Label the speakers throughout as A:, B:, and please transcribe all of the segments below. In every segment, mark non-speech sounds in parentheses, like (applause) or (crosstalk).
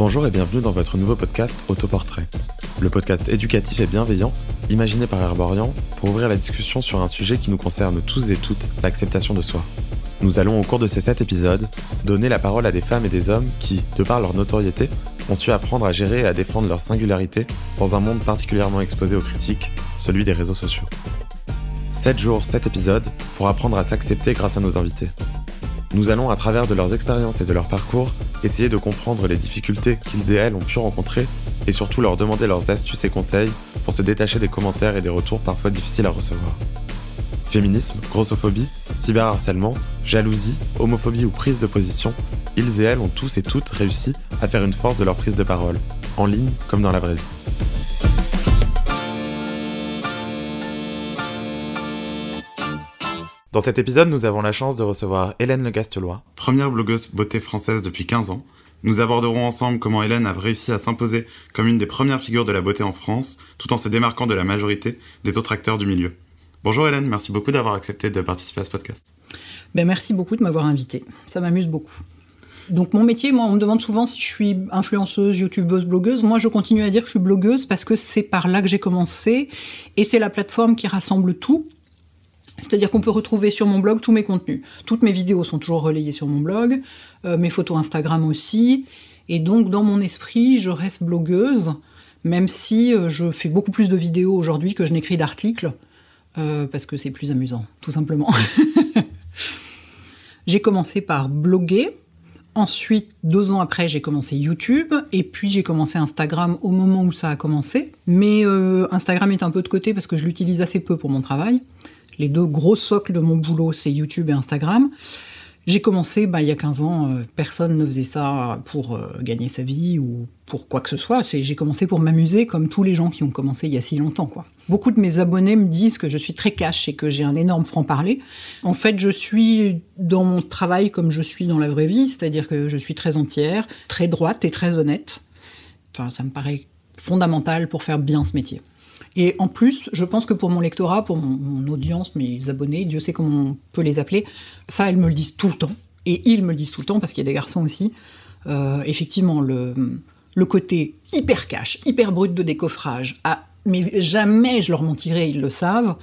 A: Bonjour et bienvenue dans votre nouveau podcast Autoportrait. Le podcast éducatif et bienveillant, imaginé par Herborian pour ouvrir la discussion sur un sujet qui nous concerne tous et toutes, l'acceptation de soi. Nous allons au cours de ces 7 épisodes donner la parole à des femmes et des hommes qui, de par leur notoriété, ont su apprendre à gérer et à défendre leur singularité dans un monde particulièrement exposé aux critiques, celui des réseaux sociaux. 7 jours, 7 épisodes pour apprendre à s'accepter grâce à nos invités. Nous allons, à travers de leurs expériences et de leur parcours, essayer de comprendre les difficultés qu'ils et elles ont pu rencontrer et surtout leur demander leurs astuces et conseils pour se détacher des commentaires et des retours parfois difficiles à recevoir. Féminisme, grossophobie, cyberharcèlement, jalousie, homophobie ou prise de position, ils et elles ont tous et toutes réussi à faire une force de leur prise de parole, en ligne comme dans la vraie vie. Dans cet épisode, nous avons la chance de recevoir Hélène Le Gastelois, première blogueuse beauté française depuis 15 ans. Nous aborderons ensemble comment Hélène a réussi à s'imposer comme une des premières figures de la beauté en France, tout en se démarquant de la majorité des autres acteurs du milieu. Bonjour Hélène, merci beaucoup d'avoir accepté de participer à ce podcast.
B: Ben merci beaucoup de m'avoir invité. Ça m'amuse beaucoup. Donc mon métier, moi, on me demande souvent si je suis influenceuse, youtubeuse, blogueuse. Moi, je continue à dire que je suis blogueuse parce que c'est par là que j'ai commencé et c'est la plateforme qui rassemble tout. C'est-à-dire qu'on peut retrouver sur mon blog tous mes contenus. Toutes mes vidéos sont toujours relayées sur mon blog, euh, mes photos Instagram aussi. Et donc, dans mon esprit, je reste blogueuse, même si euh, je fais beaucoup plus de vidéos aujourd'hui que je n'écris d'articles, euh, parce que c'est plus amusant, tout simplement. (laughs) j'ai commencé par bloguer. Ensuite, deux ans après, j'ai commencé YouTube. Et puis, j'ai commencé Instagram au moment où ça a commencé. Mais Instagram est un peu de côté parce que je l'utilise assez peu pour mon travail. Les deux gros socles de mon boulot, c'est YouTube et Instagram. J'ai commencé bah, il y a 15 ans, euh, personne ne faisait ça pour euh, gagner sa vie ou pour quoi que ce soit. J'ai commencé pour m'amuser comme tous les gens qui ont commencé il y a si longtemps. Beaucoup de mes abonnés me disent que je suis très cash et que j'ai un énorme franc-parler. En fait, je suis dans mon travail comme je suis dans la vraie vie, c'est-à-dire que je suis très entière, très droite et très honnête. Enfin, ça me paraît fondamental pour faire bien ce métier. Et en plus, je pense que pour mon lectorat, pour mon, audience, mes abonnés, Dieu sait comment on peut les appeler, ça, elles me le disent tout le temps. Et ils me le disent tout le temps, parce qu'il y a des garçons aussi. Euh, effectivement, le, côté hyper cash, hyper brut de décoffrage, mais jamais je leur mentirai, ils le savent,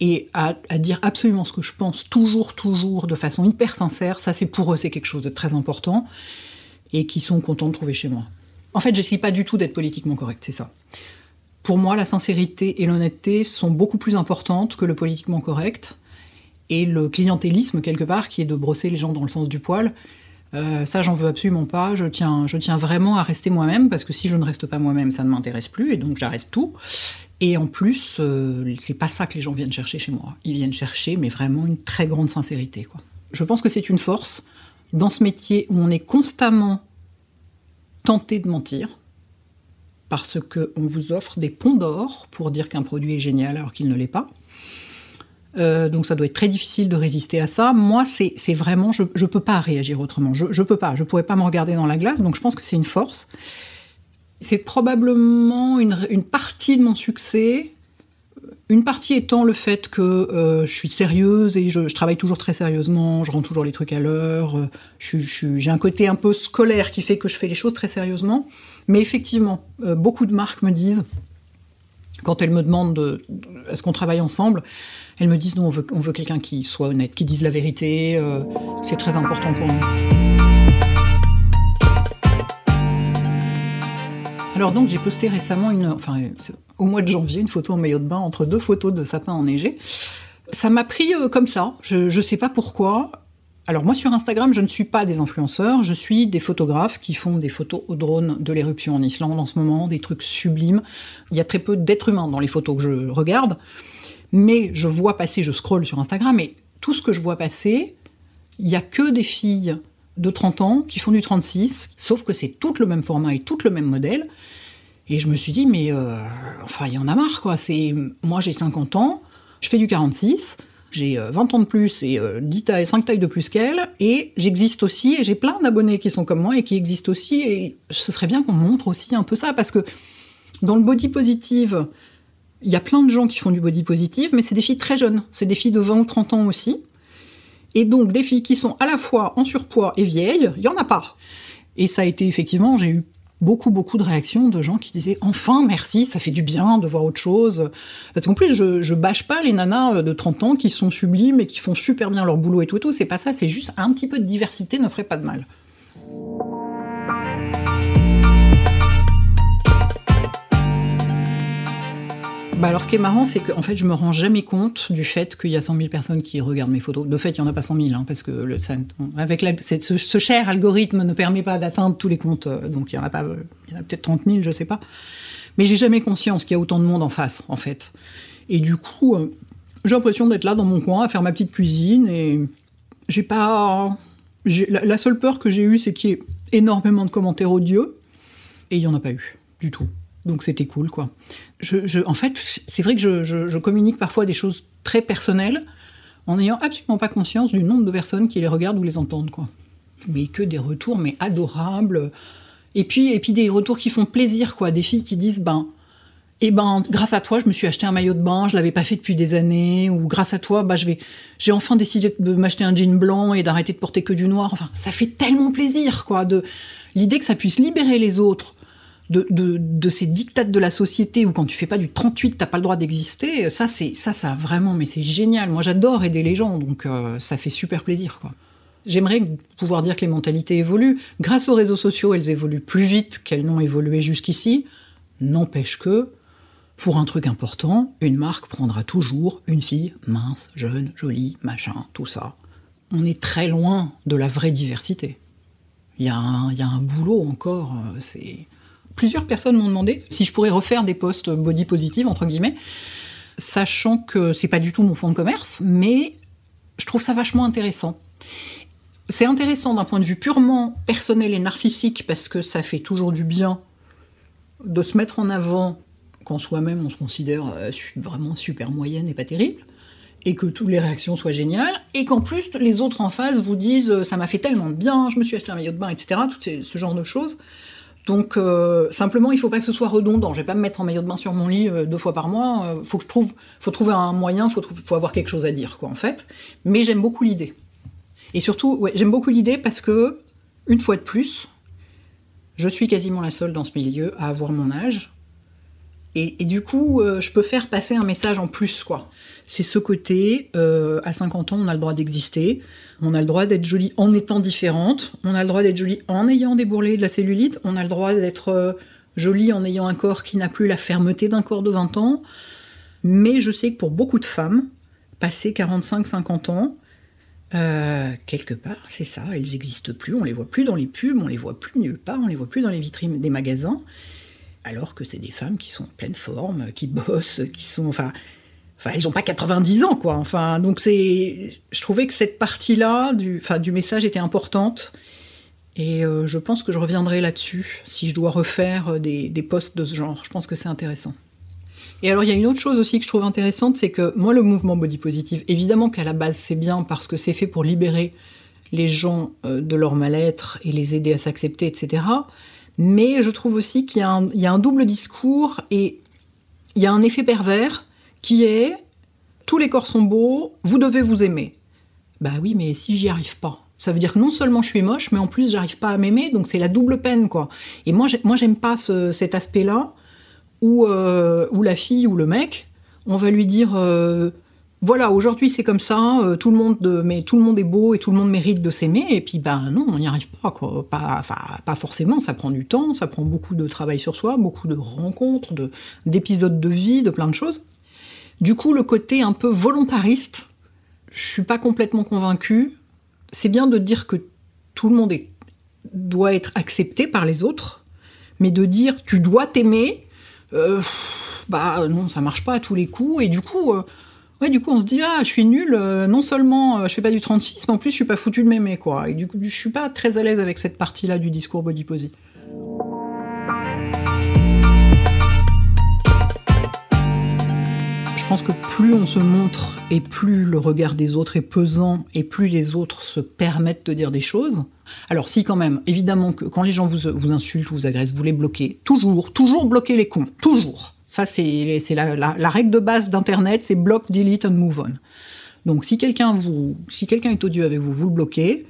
B: et à, à, dire absolument ce que je pense, toujours, toujours, de façon hyper sincère, ça c'est pour eux, c'est quelque chose de très important, et qui sont contents de trouver chez moi. En fait, j'essaie pas du tout d'être politiquement correct, c'est ça. Pour moi, la sincérité et l'honnêteté sont beaucoup plus importantes que le politiquement correct et le clientélisme quelque part, qui est de brosser les gens dans le sens du poil. Euh, ça, j'en veux absolument pas. Je tiens, vraiment à rester moi-même parce que si je ne reste pas moi-même, ça ne m'intéresse plus et donc j'arrête tout. Et en plus, euh, c'est pas ça que les gens viennent chercher chez moi. Ils viennent chercher, mais vraiment une très grande sincérité. Je pense que c'est une force dans ce métier où on est constamment tenté de mentir parce qu'on vous offre des ponts d'or pour dire qu'un produit est génial alors qu'il ne l'est pas. Euh, donc ça doit être très difficile de résister à ça. Moi, c'est vraiment, je ne peux pas réagir autrement. Je ne peux pas, je ne pourrais pas me regarder dans la glace, donc je pense que c'est une force. C'est probablement une, une, partie de mon succès, une partie étant le fait que euh, je suis sérieuse et je, travaille toujours très sérieusement, je rends toujours les trucs à l'heure, euh, j'ai un côté un peu scolaire qui fait que je fais les choses très sérieusement. Mais effectivement, euh, beaucoup de marques me disent, quand elles me demandent de, est-ce qu'on travaille ensemble, elles me disent non, on veut, on veut quelqu'un qui soit honnête, qui dise la vérité, c'est très important pour nous. Alors donc j'ai posté récemment, enfin, au mois de janvier, une photo en maillot de bain entre deux photos de sapins enneigés. Ça m'a pris euh, comme ça, je ne sais pas pourquoi. Alors moi sur Instagram, je ne suis pas des influenceurs, je suis des photographes qui font des photos au drone de l'éruption en Islande en ce moment, des trucs sublimes. Il y a très peu d'êtres humains dans les photos que je regarde, mais je vois passer, je scrolle sur Instagram et tout ce que je vois passer, il y a que des filles de 30 ans qui font du 36, sauf que c'est tout le même format et tout le même modèle. Et je me suis dit mais euh, enfin il y en a marre quoi, c'est moi j'ai 50 ans, je fais du 46 j'ai 20 euh, ans de plus et 10 euh, tailles, 5 tailles de plus qu'elle, et j'existe aussi, et j'ai plein d'abonnés qui sont comme moi et qui existent aussi, et ce serait bien qu'on montre aussi un peu ça, parce que dans le body positive, il y a plein de gens qui font du body positive, mais c'est des filles très jeunes, c'est des filles de 20 ou 30 ans aussi, et donc des filles qui sont à la fois en surpoids et vieilles, il y en a pas. Et ça a été effectivement, j'ai eu beaucoup, beaucoup de réactions de gens qui disaient enfin, merci, ça fait du bien de voir autre chose. Parce qu'en plus, je, bâche pas les nanas de 30 ans qui sont sublimes et qui font super bien leur boulot et tout et tout. C'est pas ça, c'est juste un petit peu de diversité ne ferait pas de mal. Bah alors, ce qui est marrant, c'est qu'en fait, je me rends jamais compte du fait qu'il y a 100 000 personnes qui regardent mes photos. De fait, il y en a pas 100 000, hein, parce que le, avec la, ce, cher algorithme ne permet pas d'atteindre tous les comptes, euh, donc il y en a pas, il y en a peut-être 30 000, je sais pas. Mais j'ai jamais conscience qu'il y a autant de monde en face, en fait. Et du coup, euh, j'ai l'impression d'être là dans mon coin à faire ma petite cuisine et j'ai pas, la, la seule peur que j'ai eue, c'est qu'il y ait énormément de commentaires odieux et il y en a pas eu du tout. Donc c'était cool, quoi. En fait, c'est vrai que je, communique parfois des choses très personnelles en n'ayant absolument pas conscience du nombre de personnes qui les regardent ou les entendent, quoi. Mais que des retours, mais adorables. Et puis, et puis des retours qui font plaisir, quoi. Des filles qui disent, ben, eh ben, grâce à toi, je me suis acheté un maillot de bain, je l'avais pas fait depuis des années, ou grâce à toi, bah, je vais, j'ai enfin décidé de m'acheter un jean blanc et d'arrêter de porter que du noir. Enfin, ça fait tellement plaisir, quoi, de l'idée que ça puisse libérer les autres de, ces dictates de la société où quand tu fais pas du 38, t'as pas le droit d'exister, ça, c'est ça, ça vraiment, mais c'est génial. Moi, j'adore aider les gens, donc euh, ça fait super plaisir, quoi. J'aimerais pouvoir dire que les mentalités évoluent. Grâce aux réseaux sociaux, elles évoluent plus vite qu'elles n'ont évolué jusqu'ici. N'empêche que, pour un truc important, une marque prendra toujours une fille mince, jeune, jolie, machin, tout ça. On est très loin de la vraie diversité. Il y, a un, il y a un boulot encore, euh, c'est plusieurs personnes m'ont demandé si je pourrais refaire des posts body positive, entre guillemets, sachant que c'est pas du tout mon fond de commerce, mais je trouve ça vachement intéressant. C'est intéressant d'un point de vue purement personnel et narcissique parce que ça fait toujours du bien de se mettre en avant quand soi-même on se considère euh, vraiment super moyenne et pas terrible, et que toutes les réactions soient géniales, et qu'en plus les autres en face vous disent euh, ça m'a fait tellement de bien, je me suis acheté un maillot de bain, etc. Tout ce genre de choses. Donc euh, simplement, il faut pas que ce soit redondant. Je vais pas me mettre en maillot de bain sur mon lit euh, deux fois par mois. Euh, faut que je trouve, faut trouver un moyen, faut, faut avoir quelque chose à dire, quoi, en fait. Mais j'aime beaucoup l'idée. Et surtout, j'aime beaucoup l'idée parce que, une fois de plus, je suis quasiment la seule dans ce milieu à avoir mon âge. Et, et du coup, euh, je peux faire passer un message en plus, quoi. C'est ce côté, euh, à 50 ans, on a le droit d'exister, on a le droit d'être jolie en étant différente, on a le droit d'être jolie en ayant des bourrelets de la cellulite, on a le droit d'être euh, jolie en ayant un corps qui n'a plus la fermeté d'un corps de 20 ans. Mais je sais que pour beaucoup de femmes, passé 45-50 ans, euh, quelque part, c'est ça, elles n'existent plus, on les voit plus dans les pubs, on les voit plus nulle part, on les voit plus dans les vitrines des magasins, alors que c'est des femmes qui sont en pleine forme, qui bossent, qui sont, enfin, Enfin, ils n'ont pas 90 ans, quoi. Enfin, donc c'est, je trouvais que cette partie-là du, enfin, du message était importante. Et euh, je pense que je reviendrai là-dessus si je dois refaire euh, des, des posts de ce genre. Je pense que c'est intéressant. Et alors, il y a une autre chose aussi que je trouve intéressante, c'est que moi, le mouvement body positive, évidemment qu'à la base, c'est bien parce que c'est fait pour libérer les gens euh, de leur mal-être et les aider à s'accepter, etc. Mais je trouve aussi qu'il y, y, a un double discours et il y a un effet pervers qui est tous les corps sont beaux, vous devez vous aimer. Bah oui, mais si j'y arrive pas, ça veut dire que non seulement je suis moche, mais en plus j'arrive pas à m'aimer, donc c'est la double peine quoi. Et moi, moi j'aime pas ce, cet aspect-là où, euh, où la fille ou le mec, on va lui dire euh, voilà aujourd'hui c'est comme ça, euh, tout le monde mais tout le monde est beau et tout le monde mérite de s'aimer, et puis ben non, on n'y arrive pas quoi. Pas, pas forcément, ça prend du temps, ça prend beaucoup de travail sur soi, beaucoup de rencontres, de d'épisodes de vie, de plein de choses. Du coup, le côté un peu volontariste, je suis pas complètement convaincue. C'est bien de dire que tout le monde doit être accepté par les autres, mais de dire tu dois t'aimer, euh, bah non, ça marche pas à tous les coups. Et du coup, euh, du coup, on se dit ah, je suis nul. Euh, non seulement je fais pas du 36, mais en plus je suis pas foutu de m'aimer quoi. Et du coup, je suis pas très à l'aise avec cette partie-là du discours body. Je pense que plus on se montre et plus le regard des autres est pesant et plus les autres se permettent de dire des choses. Alors si quand même, évidemment que quand les gens vous, insultent, vous agressent, vous les bloquez. Toujours, toujours bloquer les cons. Toujours. Ça c'est la, règle de base d'Internet, c'est block, delete and move on. Donc si quelqu'un si quelqu'un est odieux avec vous, vous le bloquez.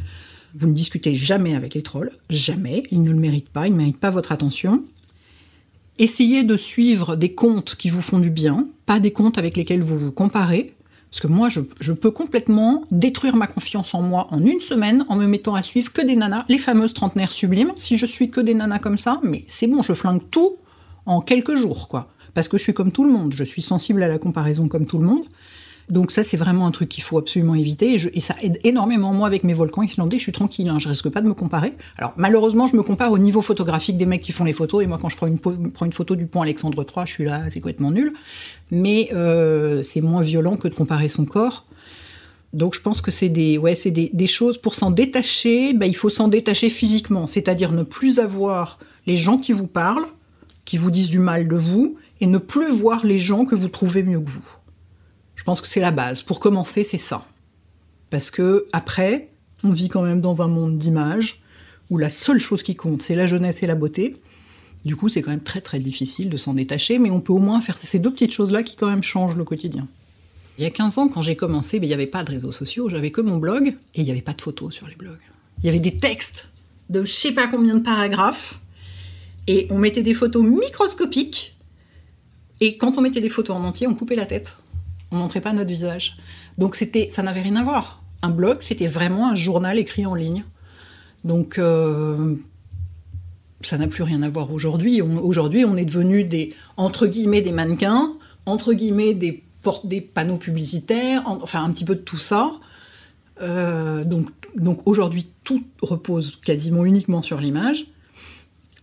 B: Vous ne discutez jamais avec les trolls, jamais. Ils ne le méritent pas, ils ne méritent pas votre attention. Essayez de suivre des comptes qui vous font du bien, pas des comptes avec lesquels vous vous comparez. Parce que moi, je, peux complètement détruire ma confiance en moi en une semaine en me mettant à suivre que des nanas, les fameuses trentenaires sublimes. Si je suis que des nanas comme ça, mais c'est bon, je flingue tout en quelques jours, quoi. Parce que je suis comme tout le monde, je suis sensible à la comparaison comme tout le monde. Donc ça, c'est vraiment un truc qu'il faut absolument éviter. Et, ça aide énormément. Moi, avec mes volcans islandais, je suis tranquille. Hein, je risque pas de me comparer. Alors malheureusement, je me compare au niveau photographique des mecs qui font les photos. Et moi, quand je prends une, prends une photo du pont Alexandre III, je suis là, c'est complètement nul. Mais euh, c'est moins violent que de comparer son corps. Donc je pense que c'est des, ouais, c'est des, choses pour s'en détacher. Bah, il faut s'en détacher physiquement, c'est-à-dire ne plus avoir les gens qui vous parlent, qui vous disent du mal de vous, et ne plus voir les gens que vous trouvez mieux que vous. Je pense que c'est la base. Pour commencer, c'est ça. Parce que après, on vit quand même dans un monde d'images où la seule chose qui compte, c'est la jeunesse et la beauté. Du coup, c'est quand même très très difficile de s'en détacher, mais on peut au moins faire ces deux petites choses-là qui quand même changent le quotidien. Il y a 15 ans, quand j'ai commencé, ben, il n'y avait pas de réseaux sociaux, j'avais que mon blog, et il n'y avait pas de photos sur les blogs. Il y avait des textes de je sais pas combien de paragraphes, et on mettait des photos microscopiques, et quand on mettait des photos en entier, on coupait la tête on montrait pas notre visage. Donc c'était, ça n'avait rien à voir. Un blog, c'était vraiment un journal écrit en ligne. Donc euh, ça n'a plus rien à voir aujourd'hui. Aujourd'hui, on est devenu des entre guillemets des mannequins, entre guillemets des porte des panneaux publicitaires, enfin un petit peu de tout ça. Euh, donc, donc aujourd'hui, tout repose quasiment uniquement sur l'image.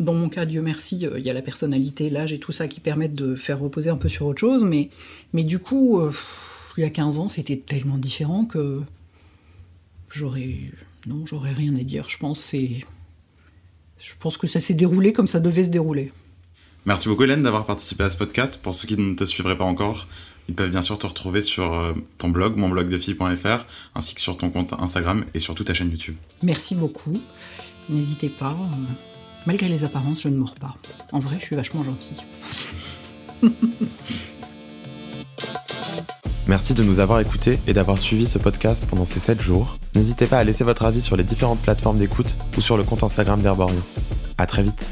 B: Dans mon cas, Dieu merci, euh, il y a la personnalité, l'âge et tout ça qui permettent de faire reposer un peu sur autre chose. Mais, mais du coup, euh, il y a 15 ans, c'était tellement différent que j'aurais. Non, j'aurais rien à dire. Je pense, c'est, je pense que ça s'est déroulé comme ça devait se dérouler.
A: Merci beaucoup, Hélène, d'avoir participé à ce podcast. Pour ceux qui ne te suivraient pas encore, ils peuvent bien sûr te retrouver sur euh, ton blog, monblogdefille.fr, ainsi que sur ton compte Instagram et sur toute ta chaîne YouTube.
B: Merci beaucoup. N'hésitez pas. Malgré les apparences, je ne mords pas. En vrai, je suis vachement gentil. (laughs)
A: Merci de nous avoir écoutés et d'avoir suivi ce podcast pendant ces 7 jours. N'hésitez pas à laisser votre avis sur les différentes plateformes d'écoute ou sur le compte Instagram d'Herborian. À très vite.